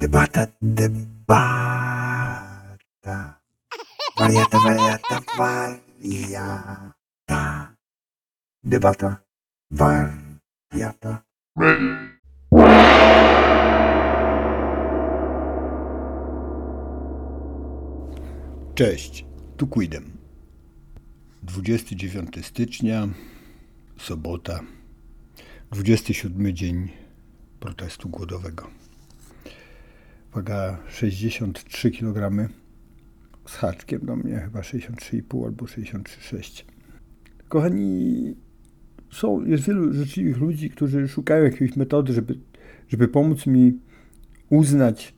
Debata, debata. Wariata, wariata, wariata. Debata, wariata. Cześć, tu Quidem. 29 stycznia, sobota, 27 dzień protestu głodowego. Waga 63 kg z haczkiem do mnie, chyba 63,5 albo 63,6. Kochani, są, jest wielu życzliwych ludzi, którzy szukają jakiejś metody, żeby, żeby pomóc mi uznać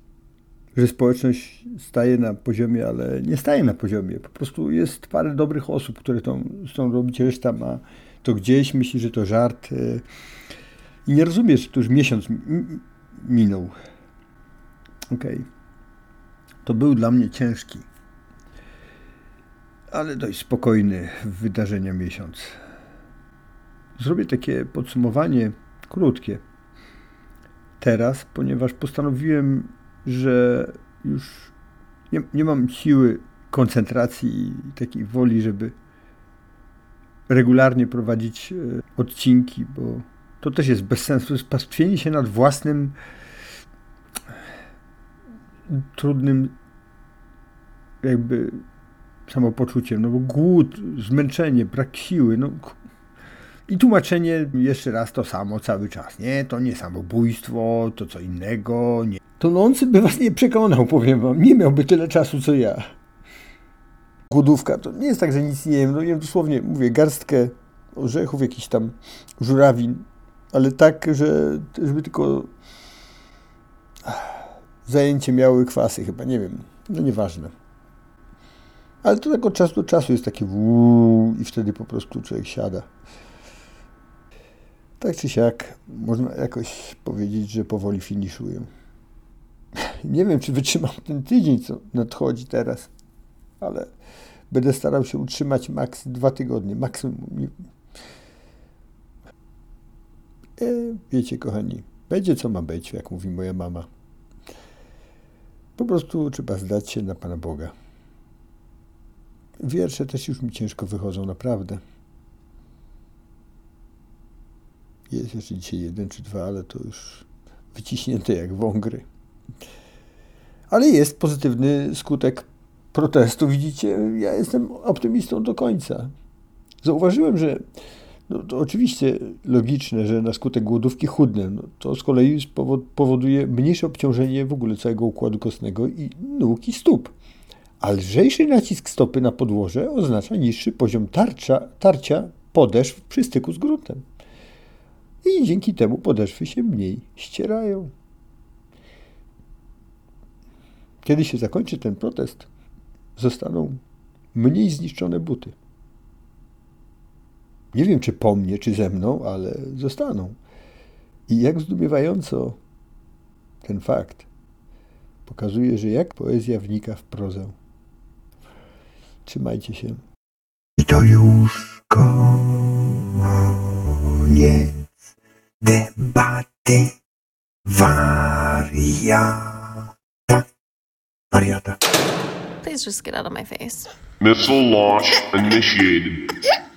że społeczność staje na poziomie, ale nie staje na poziomie. Po prostu jest parę dobrych osób, które chcą robić, reszta ma to gdzieś, myśli, że to żart. I nie rozumie, że to już miesiąc minął. Okay. To był dla mnie ciężki, ale dość spokojny wydarzenia miesiąc. Zrobię takie podsumowanie krótkie. Teraz, ponieważ postanowiłem że już nie, nie mam siły, koncentracji i takiej woli, żeby regularnie prowadzić e, odcinki, bo to też jest bez sensu. Pastwienie się nad własnym trudnym jakby samopoczuciem, no bo głód, zmęczenie, brak siły, no i tłumaczenie jeszcze raz to samo cały czas. Nie, to nie samobójstwo, to co innego, nie, Tonący by was nie przekonał, powiem wam. Nie miałby tyle czasu, co ja. Głodówka to nie jest tak, że nic nie jem. No jem dosłownie, mówię, garstkę orzechów, jakiś tam żurawin, ale tak, że żeby tylko zajęcie miały kwasy chyba, nie wiem. No nieważne. Ale to tak od czasu do czasu jest takie wuuu i wtedy po prostu człowiek siada. Tak czy siak, można jakoś powiedzieć, że powoli finiszuję. Nie wiem, czy wytrzymam ten tydzień, co nadchodzi teraz, ale będę starał się utrzymać maks dwa tygodnie, maksimum. E, wiecie, kochani, będzie co ma być, jak mówi moja mama. Po prostu trzeba zdać się na Pana Boga. Wiersze też już mi ciężko wychodzą, naprawdę. Jest jeszcze dzisiaj jeden czy dwa, ale to już wyciśnięte jak wągry. Ale jest pozytywny skutek protestu. Widzicie, ja jestem optymistą do końca. Zauważyłem, że no, to oczywiście logiczne, że na skutek głodówki chudnę. No, to z kolei powoduje mniejsze obciążenie w ogóle całego układu kostnego i nóg i stóp. A lżejszy nacisk stopy na podłoże oznacza niższy poziom tarcza, tarcia podeszw przy styku z gruntem. I dzięki temu podeszwy się mniej ścierają. Kiedy się zakończy ten protest, zostaną mniej zniszczone buty. Nie wiem, czy po mnie, czy ze mną, ale zostaną. I jak zdumiewająco ten fakt pokazuje, że jak poezja wnika w prozę. Trzymajcie się. I to już koniec debaty wariat. Mariota. Please just get out of my face. Missile launch initiated.